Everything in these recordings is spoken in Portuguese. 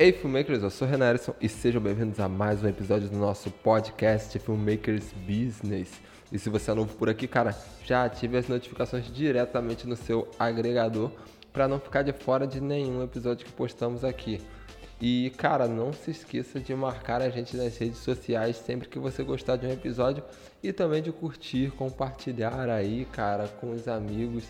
Ei, filmmakers, eu sou o Renan Erison e sejam bem-vindos a mais um episódio do nosso podcast Filmmakers Business. E se você é novo por aqui, cara, já ative as notificações diretamente no seu agregador para não ficar de fora de nenhum episódio que postamos aqui. E, cara, não se esqueça de marcar a gente nas redes sociais sempre que você gostar de um episódio e também de curtir, compartilhar aí, cara, com os amigos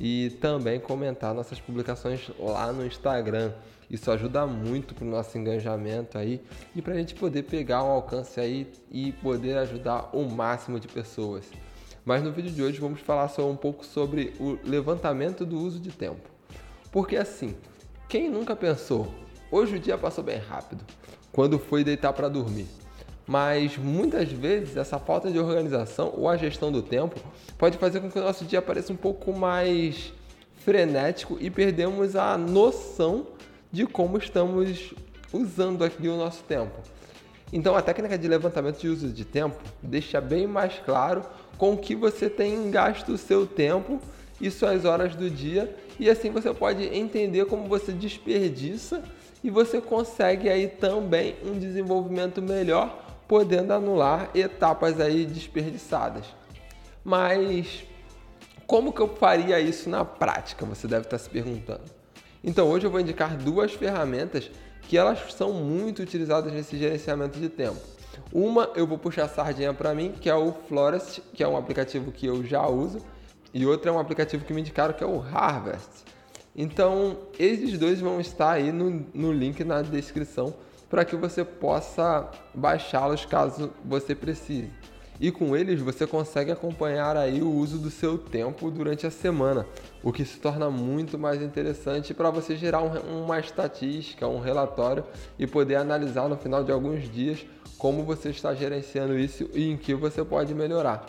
e também comentar nossas publicações lá no Instagram. Isso ajuda muito para o nosso engajamento aí e para a gente poder pegar um alcance aí e poder ajudar o máximo de pessoas. Mas no vídeo de hoje vamos falar só um pouco sobre o levantamento do uso de tempo. Porque assim, quem nunca pensou, hoje o dia passou bem rápido, quando foi deitar para dormir. Mas muitas vezes essa falta de organização ou a gestão do tempo pode fazer com que o nosso dia pareça um pouco mais frenético e perdemos a noção de como estamos usando aqui o nosso tempo. Então, a técnica de levantamento de uso de tempo deixa bem mais claro com que você tem gasto o seu tempo e suas horas do dia, e assim você pode entender como você desperdiça e você consegue aí também um desenvolvimento melhor, podendo anular etapas aí desperdiçadas. Mas como que eu faria isso na prática? Você deve estar se perguntando. Então hoje eu vou indicar duas ferramentas que elas são muito utilizadas nesse gerenciamento de tempo. Uma eu vou puxar a sardinha para mim, que é o Florest, que é um aplicativo que eu já uso, e outra é um aplicativo que me indicaram que é o Harvest. Então, esses dois vão estar aí no, no link na descrição para que você possa baixá-los caso você precise e com eles você consegue acompanhar aí o uso do seu tempo durante a semana, o que se torna muito mais interessante para você gerar um, uma estatística, um relatório e poder analisar no final de alguns dias como você está gerenciando isso e em que você pode melhorar.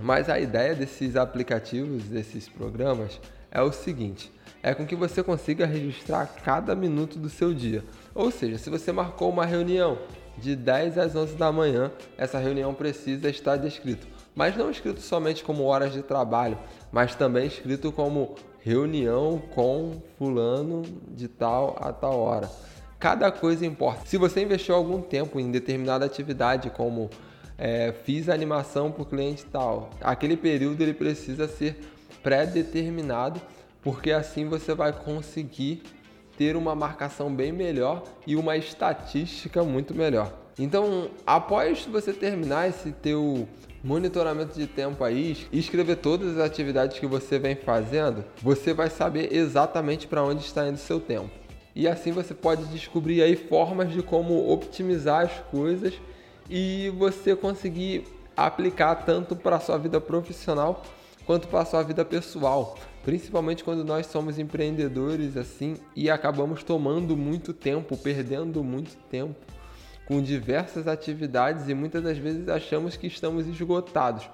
Mas a ideia desses aplicativos, desses programas, é o seguinte: é com que você consiga registrar cada minuto do seu dia. Ou seja, se você marcou uma reunião de 10 às 11 da manhã, essa reunião precisa estar descrito. Mas não escrito somente como horas de trabalho, mas também escrito como reunião com fulano de tal a tal hora. Cada coisa importa. Se você investiu algum tempo em determinada atividade, como é, fiz animação para o cliente tal, aquele período ele precisa ser pré-determinado, porque assim você vai conseguir ter uma marcação bem melhor e uma estatística muito melhor. Então, após você terminar esse teu monitoramento de tempo aí escrever todas as atividades que você vem fazendo, você vai saber exatamente para onde está indo seu tempo. E assim você pode descobrir aí formas de como optimizar as coisas e você conseguir aplicar tanto para a sua vida profissional quanto para a sua vida pessoal principalmente quando nós somos empreendedores assim e acabamos tomando muito tempo, perdendo muito tempo com diversas atividades e muitas das vezes achamos que estamos esgotados,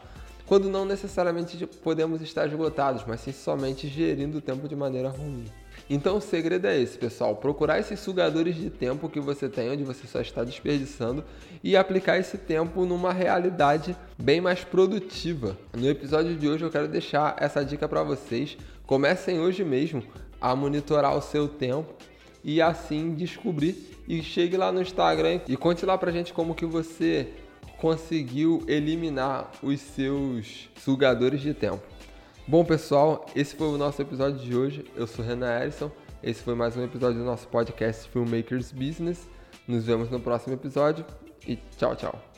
quando não necessariamente podemos estar esgotados, mas sim somente gerindo o tempo de maneira ruim. Então o segredo é esse, pessoal: procurar esses sugadores de tempo que você tem, onde você só está desperdiçando, e aplicar esse tempo numa realidade bem mais produtiva. No episódio de hoje eu quero deixar essa dica para vocês. Comecem hoje mesmo a monitorar o seu tempo e assim descobrir e chegue lá no Instagram e conte lá pra gente como que você conseguiu eliminar os seus sugadores de tempo. Bom, pessoal, esse foi o nosso episódio de hoje. Eu sou Renan Erison. Esse foi mais um episódio do nosso podcast Filmmakers Business. Nos vemos no próximo episódio e tchau, tchau.